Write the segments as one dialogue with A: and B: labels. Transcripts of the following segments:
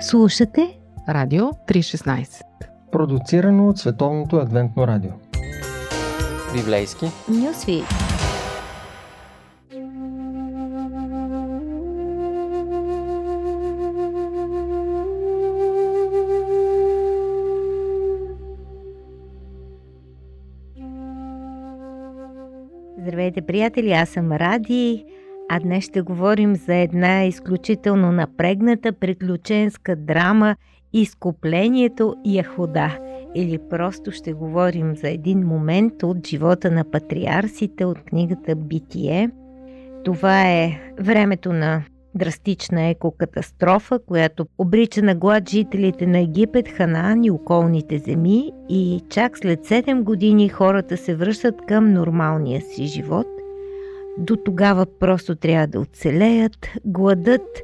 A: Слушате
B: Радио 316
C: Продуцирано от Световното адвентно радио.
D: Библейски.
A: Нюсви Здравейте, приятели! Аз съм Ради, а днес ще говорим за една изключително напрегната приключенска драма Изкуплението Яхуда. Или просто ще говорим за един момент от живота на патриарсите от книгата Битие. Това е времето на драстична екокатастрофа, която обрича на глад жителите на Египет, Ханаан и околните земи и чак след 7 години хората се връщат към нормалния си живот. До тогава просто трябва да оцелеят. Гладът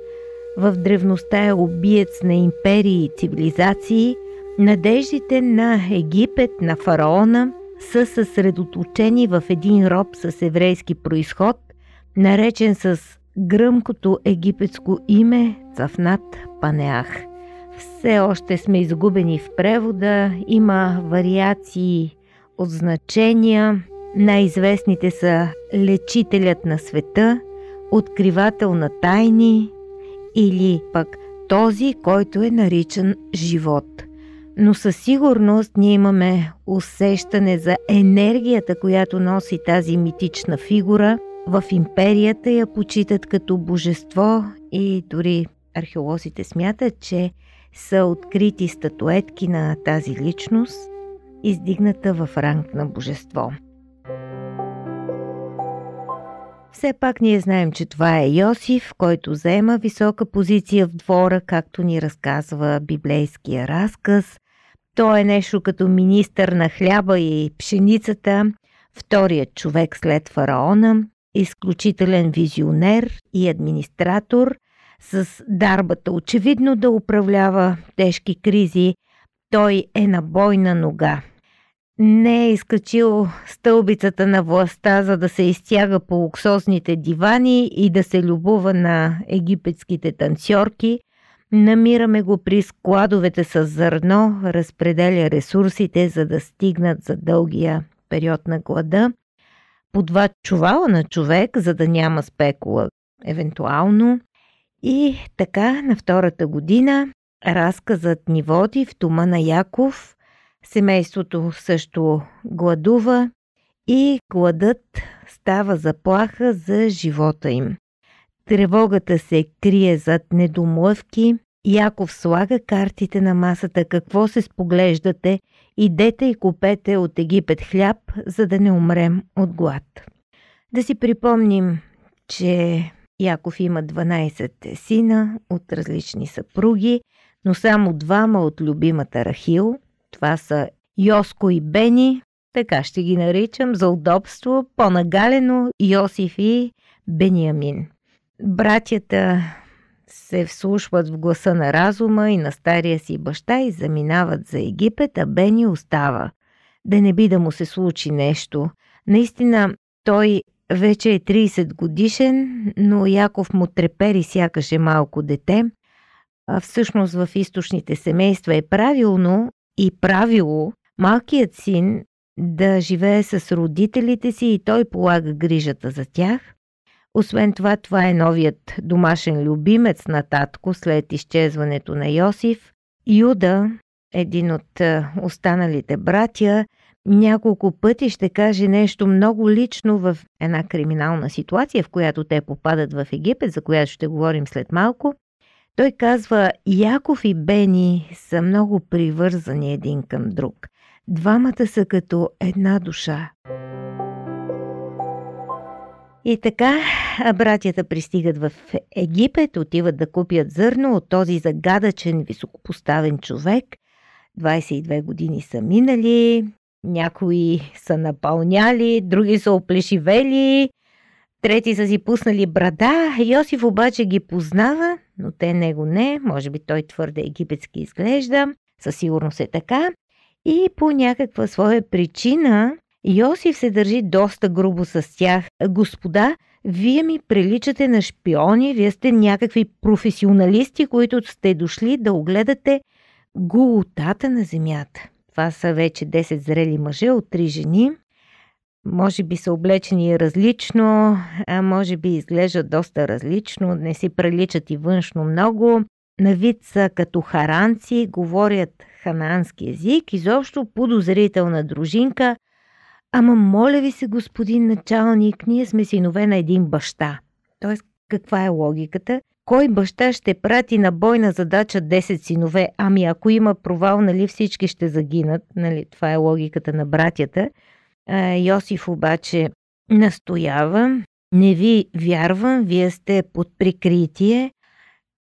A: в древността е убиец на империи и цивилизации. Надеждите на Египет, на фараона, са съсредоточени в един роб с еврейски происход, наречен с гръмкото египетско име Цафнат Панеах. Все още сме изгубени в превода, има вариации от значения. Най-известните са Лечителят на света, Откривател на тайни или пък този, който е наричан живот. Но със сигурност ние имаме усещане за енергията, която носи тази митична фигура – в империята я почитат като божество и дори археолозите смятат, че са открити статуетки на тази личност, издигната в ранг на божество. Все пак ние знаем, че това е Йосиф, който заема висока позиция в двора, както ни разказва библейския разказ. Той е нещо като министър на хляба и пшеницата, вторият човек след фараона, изключителен визионер и администратор с дарбата очевидно да управлява тежки кризи. Той е на бойна нога. Не е изкачил стълбицата на властта, за да се изтяга по луксозните дивани и да се любува на египетските танцорки. Намираме го при складовете с зърно, разпределя ресурсите, за да стигнат за дългия период на глада по два чувала на човек, за да няма спекула, евентуално. И така на втората година разказът ни води в дома на Яков. Семейството също гладува и гладът става заплаха за живота им. Тревогата се крие зад недомлъвки. Яков слага картите на масата, какво се споглеждате Идете и купете от Египет хляб, за да не умрем от глад. Да си припомним, че Яков има 12 сина от различни съпруги, но само двама от любимата Рахил. Това са Йоско и Бени, така ще ги наричам за удобство, по-нагалено Йосиф и Бениамин. Братята се вслушват в гласа на разума и на стария си баща и заминават за Египет, а Бени остава. Да не би да му се случи нещо. Наистина, той вече е 30 годишен, но Яков му трепери сякаш е малко дете. А всъщност в източните семейства е правилно и правило малкият син да живее с родителите си и той полага грижата за тях. Освен това, това е новият домашен любимец на татко след изчезването на Йосиф. Юда, един от останалите братя, няколко пъти ще каже нещо много лично в една криминална ситуация, в която те попадат в Египет, за която ще говорим след малко. Той казва, Яков и Бени са много привързани един към друг. Двамата са като една душа. И така, братята пристигат в Египет, отиват да купят зърно от този загадъчен, високопоставен човек. 22 години са минали, някои са напълняли, други са оплешивели, трети са си пуснали брада. Йосиф обаче ги познава, но те него не, може би той твърде египетски изглежда, със сигурност е така. И по някаква своя причина Йосиф се държи доста грубо с тях. Господа, Вие ми приличате на шпиони, вие сте някакви професионалисти, които сте дошли да огледате голотата на земята. Това са вече 10 зрели мъже от три жени. Може би са облечени различно, а може би изглеждат доста различно, не си приличат и външно много. На вид са като харанци, говорят ханаански език, изобщо подозрителна дружинка. Ама моля ви се, господин началник, ние сме синове на един баща. Тоест, каква е логиката? Кой баща ще прати на бойна задача 10 синове? Ами ако има провал, нали всички ще загинат? Нали, това е логиката на братята. Йосиф обаче настоява. Не ви вярвам, вие сте под прикритие.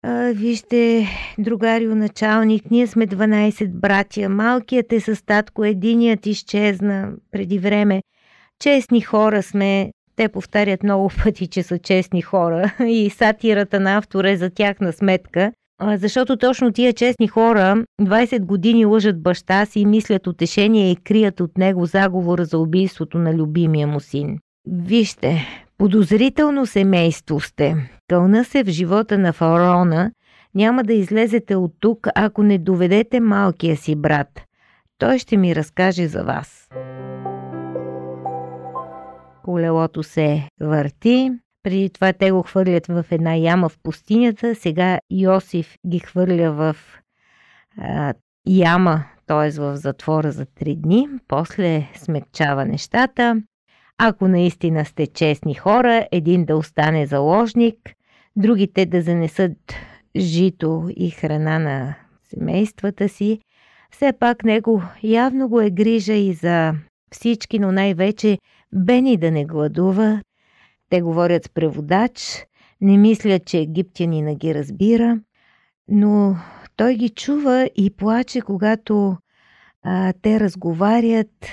A: А, вижте, другарио началник, ние сме 12 братя. Малкият е с татко, единият изчезна преди време. Честни хора сме, те повтарят много пъти, че са честни хора и сатирата на автора е за тяхна сметка, защото точно тия честни хора 20 години лъжат баща си мислят утешение и крият от него заговора за убийството на любимия му син. Вижте, подозрително семейство сте. Кълна се в живота на фараона, няма да излезете от тук, ако не доведете малкия си брат. Той ще ми разкаже за вас колелото се върти. Преди това те го хвърлят в една яма в пустинята. Сега Йосиф ги хвърля в а, яма, т.е. в затвора за три дни. После смекчава нещата. Ако наистина сте честни хора, един да остане заложник, другите да занесат жито и храна на семействата си. Все пак него явно го е грижа и за всички, но най-вече Бени да не гладува. Те говорят с преводач, не мислят, че египтянина ги разбира, но той ги чува и плаче, когато а, те разговарят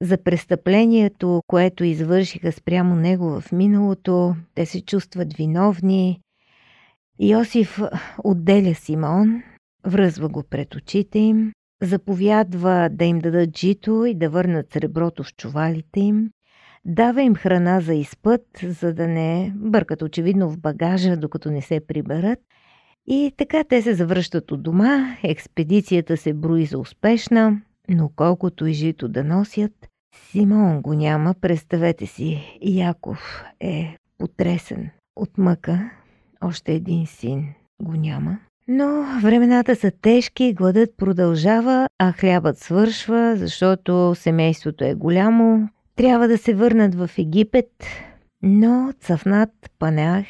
A: за престъплението, което извършиха спрямо него в миналото. Те се чувстват виновни. Йосиф отделя Симон, връзва го пред очите им, заповядва да им дадат жито и да върнат среброто в чувалите им. Дава им храна за изпът, за да не бъркат очевидно в багажа, докато не се приберат. И така те се завръщат от дома, експедицията се брои за успешна, но колкото и жито да носят, Симон го няма, представете си, Яков е потресен от мъка, още един син го няма. Но времената са тежки, гладът продължава, а хлябът свършва, защото семейството е голямо, трябва да се върнат в Египет, но Цъфнат Панеах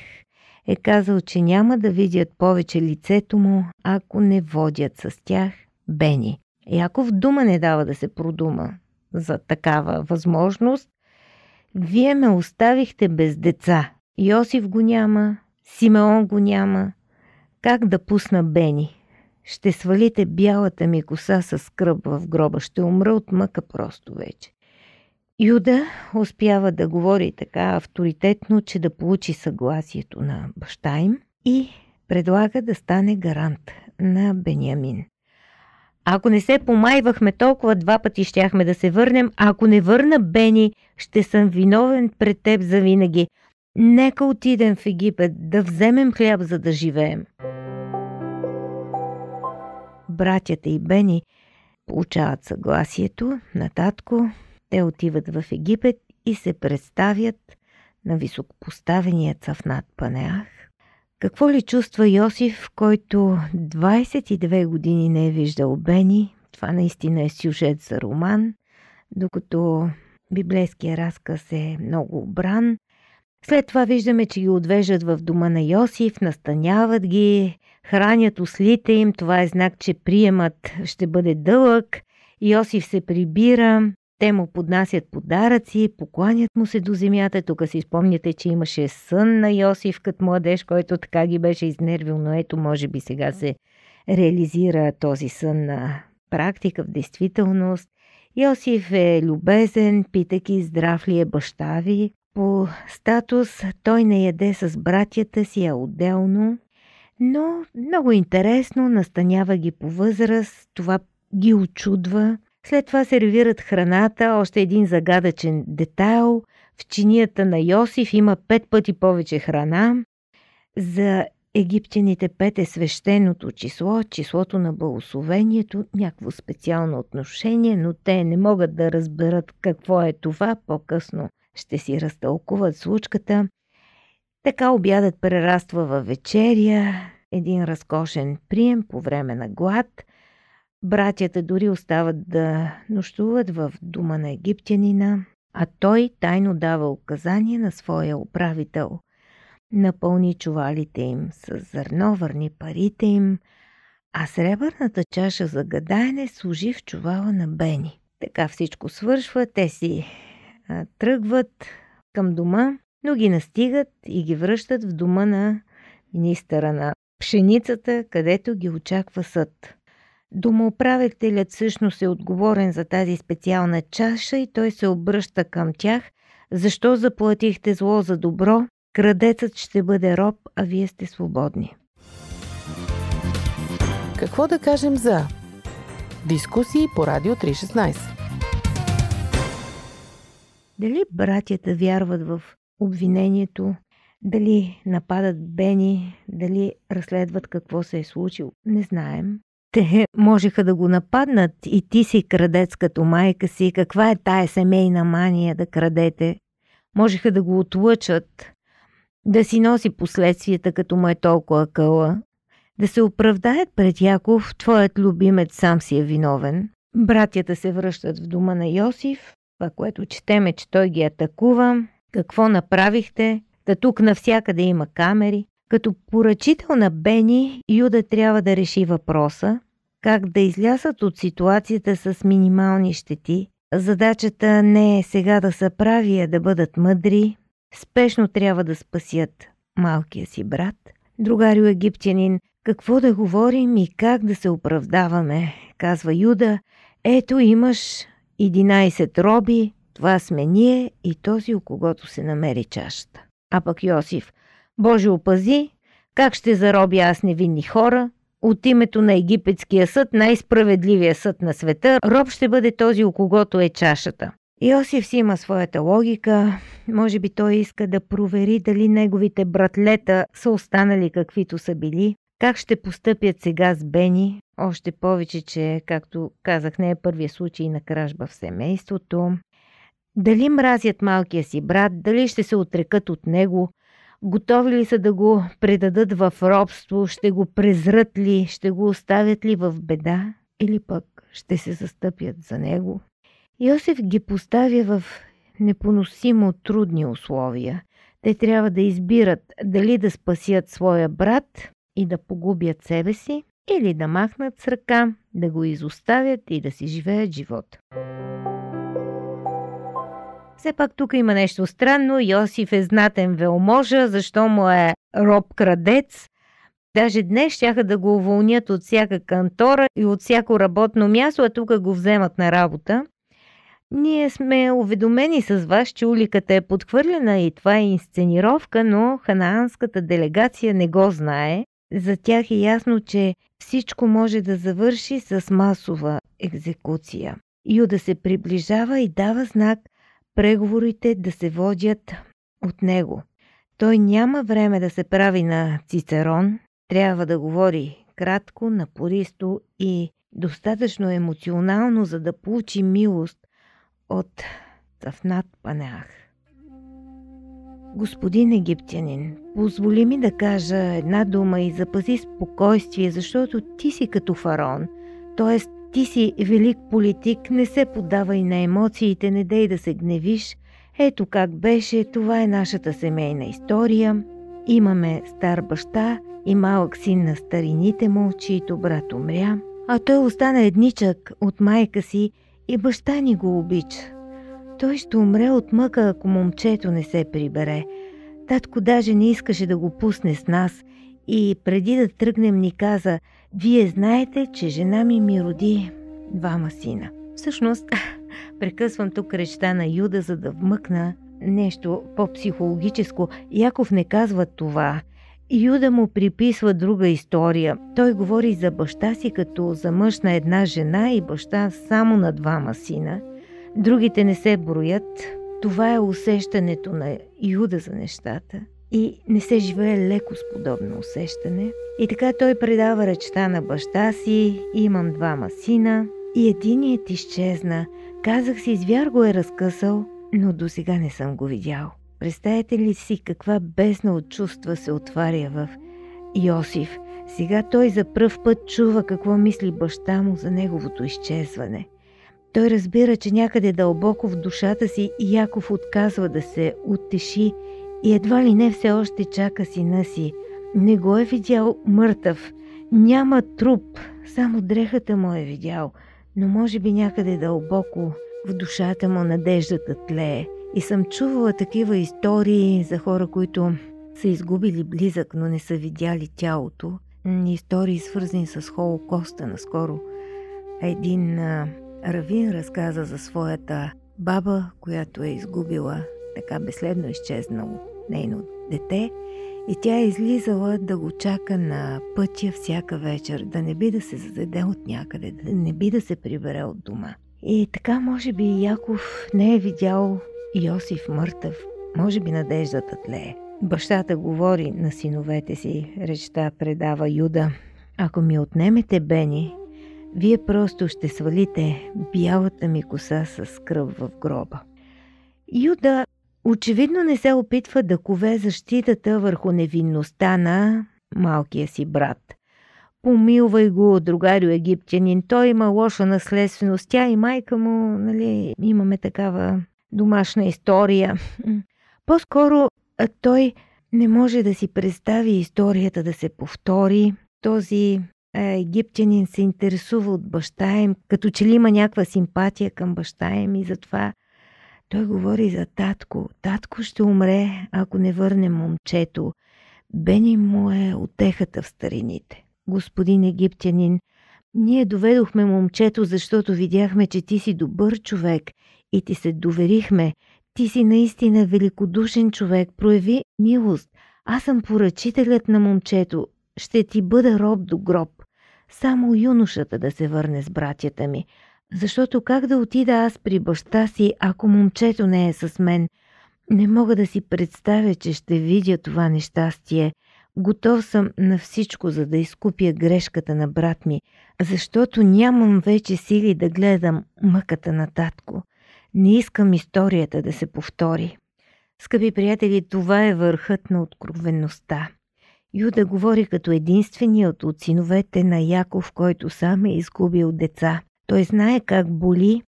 A: е казал, че няма да видят повече лицето му, ако не водят с тях Бени. Яков дума не дава да се продума за такава възможност. Вие ме оставихте без деца. Йосиф го няма, Симеон го няма. Как да пусна Бени? Ще свалите бялата ми коса с скръб в гроба. Ще умра от мъка просто вече. Юда успява да говори така авторитетно, че да получи съгласието на баща им и предлага да стане гарант на Бениамин. Ако не се помайвахме толкова, два пъти щяхме да се върнем. Ако не върна Бени, ще съм виновен пред теб за винаги. Нека отидем в Египет, да вземем хляб, за да живеем. Братята и Бени получават съгласието на татко, те отиват в Египет и се представят на високопоставения цъфнат Панеах. Какво ли чувства Йосиф, който 22 години не е виждал Бени? Това наистина е сюжет за роман, докато библейския разказ е много обран. След това виждаме, че ги отвеждат в дома на Йосиф, настаняват ги, хранят ослите им, това е знак, че приемат ще бъде дълъг. Йосиф се прибира, те му поднасят подаръци, покланят му се до земята. Тук си спомняте, че имаше сън на Йосиф като младеж, който така ги беше изнервил, но ето може би сега се реализира този сън на практика, в действителност. Йосиф е любезен, питайки здрав ли е баща ви. По статус той не яде с братята си, а отделно. Но много интересно, настанява ги по възраст, това ги очудва. След това сервират храната, още един загадъчен детайл. в чинията на Йосиф има пет пъти повече храна. За египтяните пет е свещеното число, числото на благословението, някакво специално отношение, но те не могат да разберат какво е това, по-късно ще си разтълкуват случката. Така обядът прераства във вечеря, един разкошен прием по време на глад. Братята дори остават да нощуват в дома на египтянина, а той тайно дава указания на своя управител. Напълни чувалите им с зърно, върни парите им, а сребърната чаша за гадаене служи в чувала на Бени. Така всичко свършва, те си а, тръгват към дома, но ги настигат и ги връщат в дома на министъра на пшеницата, където ги очаква съд. Домоуправителят всъщност е отговорен за тази специална чаша и той се обръща към тях. Защо заплатихте зло за добро? Крадецът ще бъде роб, а вие сте свободни.
B: Какво да кажем за дискусии по Радио 316?
A: Дали братята вярват в обвинението, дали нападат Бени, дали разследват какво се е случило, не знаем. Те можеха да го нападнат и ти си крадец като майка си. Каква е тая семейна мания да крадете? Можеха да го отлъчат, да си носи последствията, като му е толкова къла, да се оправдаят пред Яков, твоят любимец сам си е виновен. Братята се връщат в дома на Йосиф, това, което четеме, че той ги атакува. Какво направихте? Та тук навсякъде има камери. Като поръчител на Бени, Юда трябва да реши въпроса как да излязат от ситуацията с минимални щети. Задачата не е сега да се прави, а да бъдат мъдри. Спешно трябва да спасят малкия си брат. Другарио египтянин, какво да говорим и как да се оправдаваме, казва Юда. Ето имаш 11 роби, това сме ние и този, у когото се намери чашата. А пък Йосиф, Боже опази, как ще зароби аз невинни хора? От името на египетския съд, най-справедливия съд на света, роб ще бъде този, у когото е чашата. Йосиф си има своята логика. Може би той иска да провери дали неговите братлета са останали каквито са били. Как ще постъпят сега с Бени? Още повече, че, както казах, не е първия случай на кражба в семейството. Дали мразят малкия си брат, дали ще се отрекат от него, готови ли са да го предадат в робство, ще го презрат ли, ще го оставят ли в беда или пък ще се застъпят за него. Йосиф ги поставя в непоносимо трудни условия. Те трябва да избират дали да спасят своя брат и да погубят себе си, или да махнат с ръка, да го изоставят и да си живеят живота. Все пак тук има нещо странно. Йосиф е знатен велможа, защо му е роб-крадец. Даже днес щяха да го уволнят от всяка кантора и от всяко работно място, а тук го вземат на работа. Ние сме уведомени с вас, че уликата е подхвърлена и това е инсценировка, но ханаанската делегация не го знае. За тях е ясно, че всичко може да завърши с масова екзекуция. Юда се приближава и дава знак преговорите да се водят от него. Той няма време да се прави на Цицерон, трябва да говори кратко, напористо и достатъчно емоционално, за да получи милост от Тафнат Панеах. Господин египтянин, позволи ми да кажа една дума и запази спокойствие, защото ти си като фараон, т.е. ти си велик политик, не се подавай на емоциите, не дей да се гневиш. Ето как беше, това е нашата семейна история. Имаме стар баща и малък син на старините му, чието брат умря, а той остана едничък от майка си и баща ни го обича. Той ще умре от мъка, ако момчето не се прибере. Татко даже не искаше да го пусне с нас и преди да тръгнем ни каза «Вие знаете, че жена ми ми роди двама сина». Всъщност, прекъсвам тук речта на Юда, за да вмъкна нещо по-психологическо. Яков не казва това. Юда му приписва друга история. Той говори за баща си като за мъж на една жена и баща само на двама сина – Другите не се броят. Това е усещането на Юда за нещата и не се живее леко с подобно усещане. И така той предава речта на баща си, имам двама сина и единият изчезна. Казах си, звяр го е разкъсал, но до сега не съм го видял. Представете ли си каква бездна от чувства се отваря в Йосиф? Сега той за пръв път чува какво мисли баща му за неговото изчезване. Той разбира, че някъде дълбоко в душата си Яков отказва да се утеши и едва ли не все още чака сина си. Не го е видял мъртъв. Няма труп, само дрехата му е видял, но може би някъде дълбоко в душата му надеждата тлее. И съм чувала такива истории за хора, които са изгубили близък, но не са видяли тялото. Истории свързани с Холокоста наскоро. Един равин разказа за своята баба, която е изгубила така безследно изчезнало нейно дете и тя е излизала да го чака на пътя всяка вечер, да не би да се зададе от някъде, да не би да се прибере от дома. И така, може би, Яков не е видял Йосиф мъртъв, може би надеждата тлее. Бащата говори на синовете си, речта предава Юда. Ако ми отнемете Бени, вие просто ще свалите бялата ми коса с кръв в гроба. Юда очевидно не се опитва да кове защитата върху невинността на малкия си брат. Помилвай го, другарю египтянин, той има лоша наследственост, тя и майка му, нали, имаме такава домашна история. По-скоро той не може да си представи историята да се повтори. Този египтянин се интересува от баща им, като че ли има някаква симпатия към баща им и затова той говори за татко. Татко ще умре, ако не върне момчето. Бени му е отехата в старините. Господин египтянин, ние доведохме момчето, защото видяхме, че ти си добър човек и ти се доверихме. Ти си наистина великодушен човек, прояви милост. Аз съм поръчителят на момчето. Ще ти бъда роб до гроб. Само юношата да се върне с братята ми. Защото как да отида аз при баща си, ако момчето не е с мен? Не мога да си представя, че ще видя това нещастие. Готов съм на всичко, за да изкупя грешката на брат ми, защото нямам вече сили да гледам мъката на татко. Не искам историята да се повтори. Скъпи приятели, това е върхът на откровенността. Юда говори като единственият от синовете на Яков, който сам е изгубил деца. Той знае как боли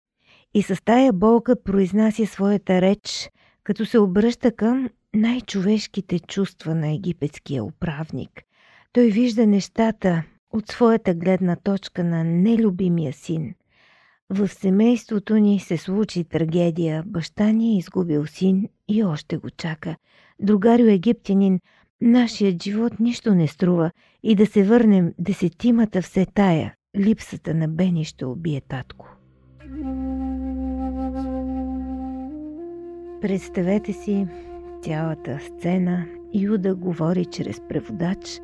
A: и с тая болка произнася своята реч, като се обръща към най-човешките чувства на египетския управник. Той вижда нещата от своята гледна точка на нелюбимия син. В семейството ни се случи трагедия. Баща ни е изгубил син и още го чака. Другарю египтянин, нашият живот нищо не струва и да се върнем десетимата все тая. Липсата на Бени ще убие татко. Представете си цялата сцена. Юда говори чрез преводач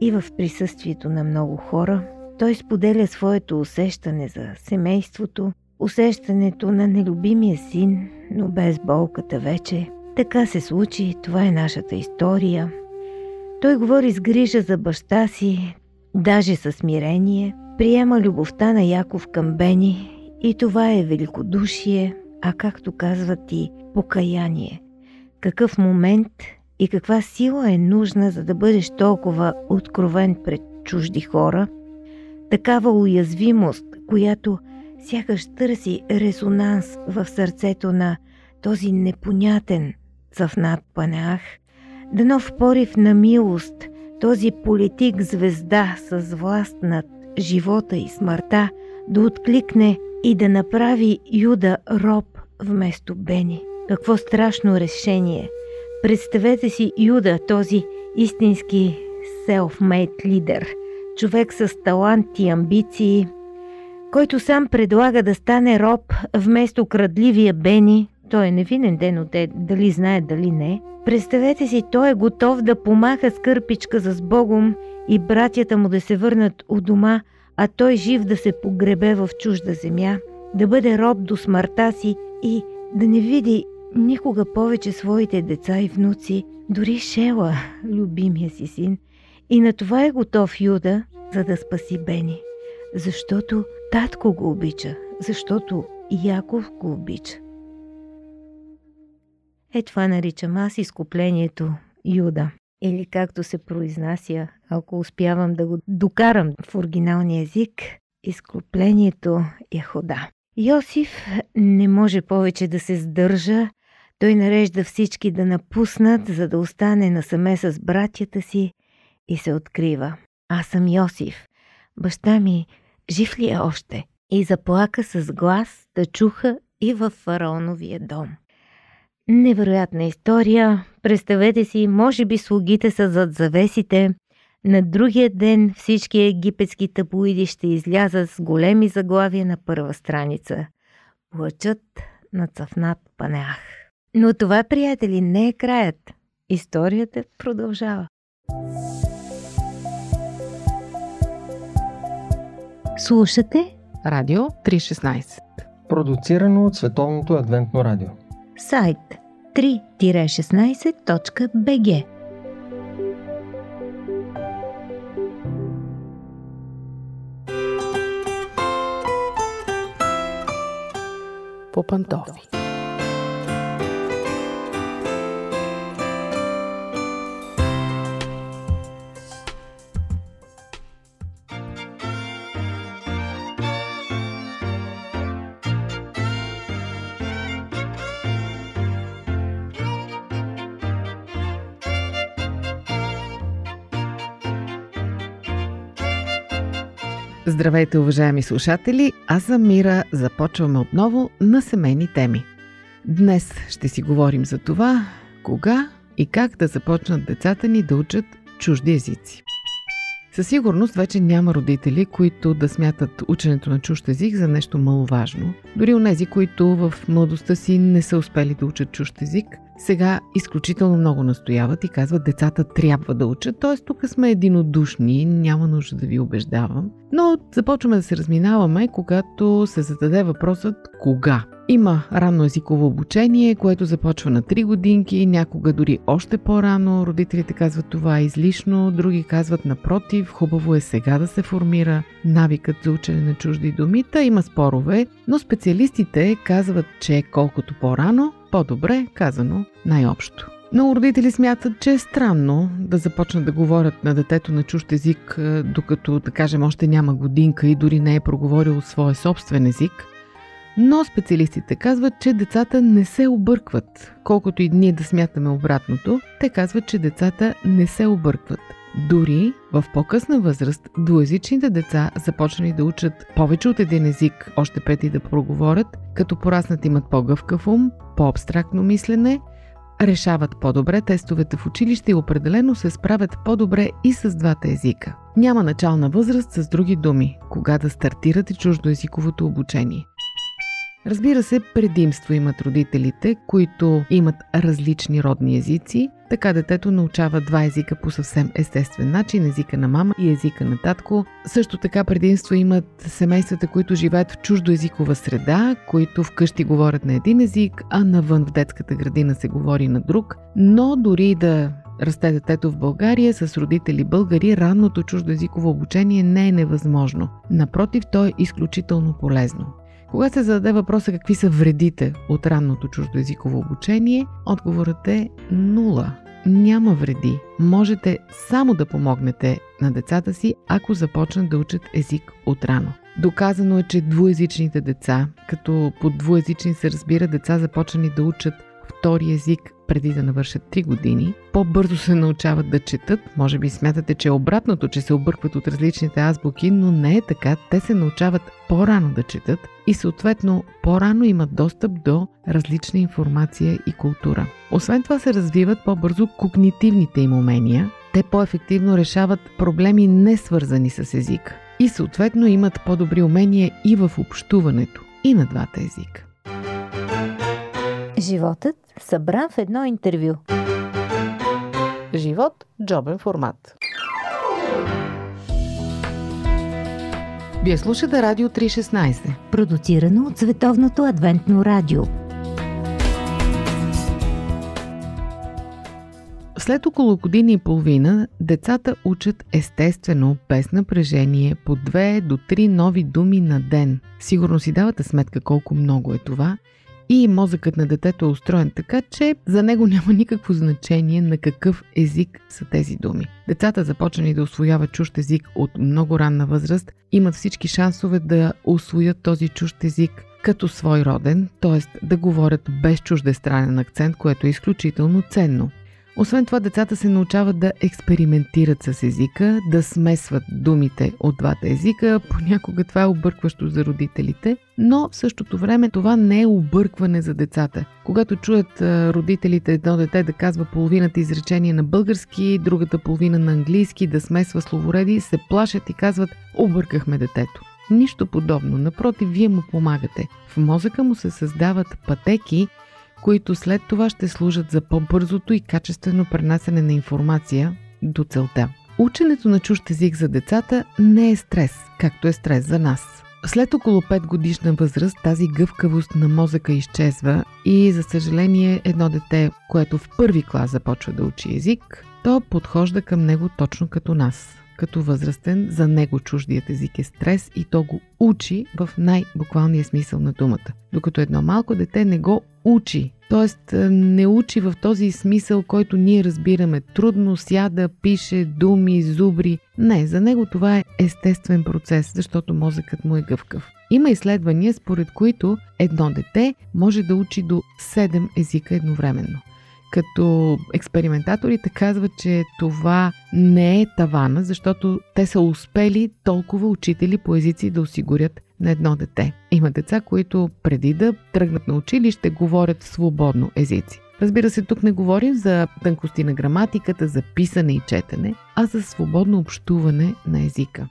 A: и в присъствието на много хора. Той споделя своето усещане за семейството, усещането на нелюбимия син, но без болката вече. Така се случи, това е нашата история. Той говори с грижа за баща си, даже със смирение – приема любовта на Яков към Бени и това е великодушие, а както казват и покаяние. Какъв момент и каква сила е нужна, за да бъдеш толкова откровен пред чужди хора, такава уязвимост, която сякаш търси резонанс в сърцето на този непонятен Цъфнат Панеах, да нов порив на милост, този политик звезда с власт над живота и смъртта, да откликне и да направи Юда роб вместо Бени. Какво страшно решение! Представете си Юда, този истински self-made лидер, човек с талант и амбиции, който сам предлага да стане роб вместо крадливия Бени, той е невинен ден от е, дали знае, дали не. Представете си, той е готов да помаха с кърпичка с Богом и братята му да се върнат у дома, а той жив да се погребе в чужда земя, да бъде роб до смъртта си и да не види никога повече своите деца и внуци, дори Шела, любимия си син. И на това е готов Юда, за да спаси Бени. Защото татко го обича, защото Яков го обича. Е това наричам аз изкуплението Юда. Или както се произнася, ако успявам да го докарам в оригиналния език, изкуплението е хода. Йосиф не може повече да се сдържа. Той нарежда всички да напуснат, за да остане насаме с братята си и се открива. Аз съм Йосиф. Баща ми жив ли е още? И заплака с глас да чуха и във фараоновия дом. Невероятна история. Представете си, може би слугите са зад завесите. На другия ден всички египетски таблоиди ще излязат с големи заглавия на първа страница. Плачат на цъфнат панеах. Но това, приятели, не е краят. Историята продължава. Слушате
B: Радио 316
C: Продуцирано от Световното адвентно радио.
A: Сайт 3-16.bg
B: по пантофи. Здравейте, уважаеми слушатели! Аз съм Мира. Започваме отново на семейни теми. Днес ще си говорим за това, кога и как да започнат децата ни да учат чужди езици. Със сигурност вече няма родители, които да смятат ученето на чужд език за нещо маловажно. Дори нези, които в младостта си не са успели да учат чужд език, сега изключително много настояват и казват децата трябва да учат, т.е. тук сме единодушни, няма нужда да ви убеждавам. Но започваме да се разминаваме, когато се зададе въпросът кога. Има ранно езиково обучение, което започва на 3 годинки, някога дори още по-рано. Родителите казват това е излишно, други казват напротив, хубаво е сега да се формира навикът за учене на чужди думи. Та има спорове, но специалистите казват, че колкото по-рано, по-добре, казано най-общо. Много родители смятат, че е странно да започнат да говорят на детето на чужд език, е, докато, да кажем, още няма годинка и дори не е проговорил своя собствен език. Но специалистите казват, че децата не се объркват. Колкото и ние да смятаме обратното, те казват, че децата не се объркват. Дори в по-късна възраст двуязичните деца започнали да учат повече от един език, още преди да проговорят, като пораснат имат по-гъвкав ум, по-абстрактно мислене, решават по-добре тестовете в училище и определено се справят по-добре и с двата езика. Няма начална възраст с други думи, кога да стартирате чуждоезиковото обучение. Разбира се, предимство имат родителите, които имат различни родни езици. Така детето научава два езика по съвсем естествен начин езика на мама и езика на татко. Също така предимство имат семействата, които живеят в чуждоезикова среда, които вкъщи говорят на един език, а навън в детската градина се говори на друг. Но дори да расте детето в България с родители българи, ранното чуждоезиково обучение не е невъзможно. Напротив, то е изключително полезно. Когато се зададе въпроса какви са вредите от ранното чуждоязиково обучение, отговорът е нула. Няма вреди. Можете само да помогнете на децата си, ако започнат да учат език от рано. Доказано е, че двуязичните деца, като по двуязични се разбира деца започнали да учат втори език преди да навършат 3 години, по-бързо се научават да четат. Може би смятате, че е обратното, че се объркват от различните азбуки, но не е така. Те се научават по-рано да четат и съответно по-рано имат достъп до различна информация и култура. Освен това се развиват по-бързо когнитивните им умения. Те по-ефективно решават проблеми не свързани с език и съответно имат по-добри умения и в общуването и на двата езика.
A: Животът събран в едно интервю.
B: Живот – джобен формат. Вие слушате Радио 316.
A: Продуцирано от Световното адвентно радио.
B: След около години и половина, децата учат естествено, без напрежение, по две до три нови думи на ден. Сигурно си давате сметка колко много е това – и мозъкът на детето е устроен така, че за него няма никакво значение на какъв език са тези думи. Децата, започнали да освояват чужд език от много ранна възраст, имат всички шансове да освоят този чужд език като свой роден, т.е. да говорят без чуждестранен акцент, което е изключително ценно. Освен това, децата се научават да експериментират с езика, да смесват думите от двата езика. Понякога това е объркващо за родителите, но в същото време това не е объркване за децата. Когато чуят родителите едно дете да казва половината изречение на български, другата половина на английски, да смесва словореди, се плашат и казват объркахме детето. Нищо подобно. Напротив, вие му помагате. В мозъка му се създават пътеки, които след това ще служат за по-бързото и качествено пренасене на информация до целта. Ученето на чужд език за децата не е стрес, както е стрес за нас. След около 5 годишна възраст тази гъвкавост на мозъка изчезва и за съжаление едно дете, което в първи клас започва да учи език, то подхожда към него точно като нас като възрастен, за него чуждият език е стрес и то го учи в най-буквалния смисъл на думата. Докато едно малко дете не го учи, т.е. не учи в този смисъл, който ние разбираме. Трудно сяда, пише, думи, зубри. Не, за него това е естествен процес, защото мозъкът му е гъвкав. Има изследвания, според които едно дете може да учи до 7 езика едновременно като експериментаторите казват, че това не е тавана, защото те са успели толкова учители по езици да осигурят на едно дете. Има деца, които преди да тръгнат на училище говорят свободно езици. Разбира се, тук не говорим за тънкости на граматиката, за писане и четене, а за свободно общуване на езика.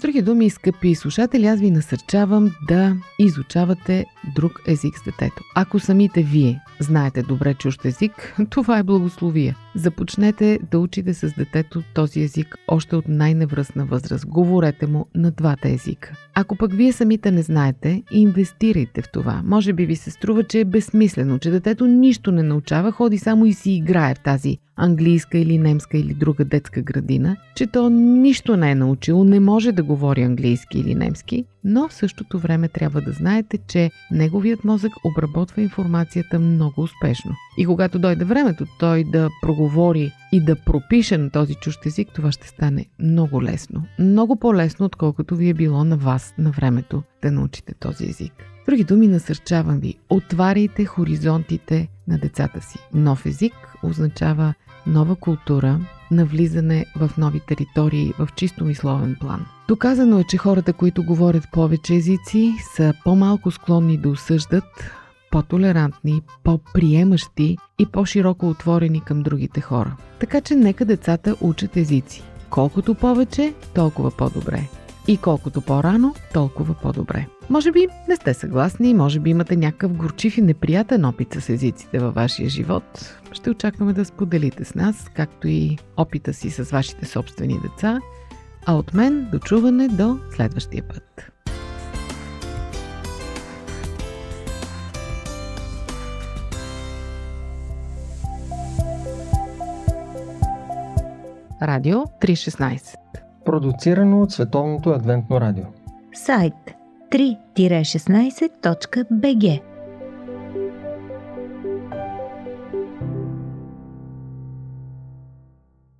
B: С други думи, скъпи слушатели, аз ви насърчавам да изучавате друг език с детето. Ако самите вие знаете добре чужд език, това е благословие. Започнете да учите с детето този език още от най-невръстна възраст. Говорете му на двата езика. Ако пък вие самите не знаете, инвестирайте в това. Може би ви се струва, че е безсмислено, че детето нищо не научава, ходи само и си играе в тази английска или немска или друга детска градина, че то нищо не е научило, не може да говори английски или немски, но в същото време трябва да знаете, че неговият мозък обработва информацията много успешно. И когато дойде времето той да проговори и да пропише на този чужд език, това ще стане много лесно. Много по-лесно, отколкото ви е било на вас на времето да научите този език. Други думи, насърчавам ви, отваряйте хоризонтите на децата си. Нов език означава нова култура, навлизане в нови територии в чисто мисловен план. Доказано е, че хората, които говорят повече езици, са по-малко склонни да осъждат, по-толерантни, по-приемащи и по-широко отворени към другите хора. Така че нека децата учат езици. Колкото повече, толкова по-добре. И колкото по-рано, толкова по-добре. Може би не сте съгласни, може би имате някакъв горчив и неприятен опит с езиците във вашия живот. Ще очакваме да споделите с нас, както и опита си с вашите собствени деца. А от мен до чуване до следващия път. Радио 316
C: Продуцирано от Световното адвентно радио.
A: Сайт 3-16.bg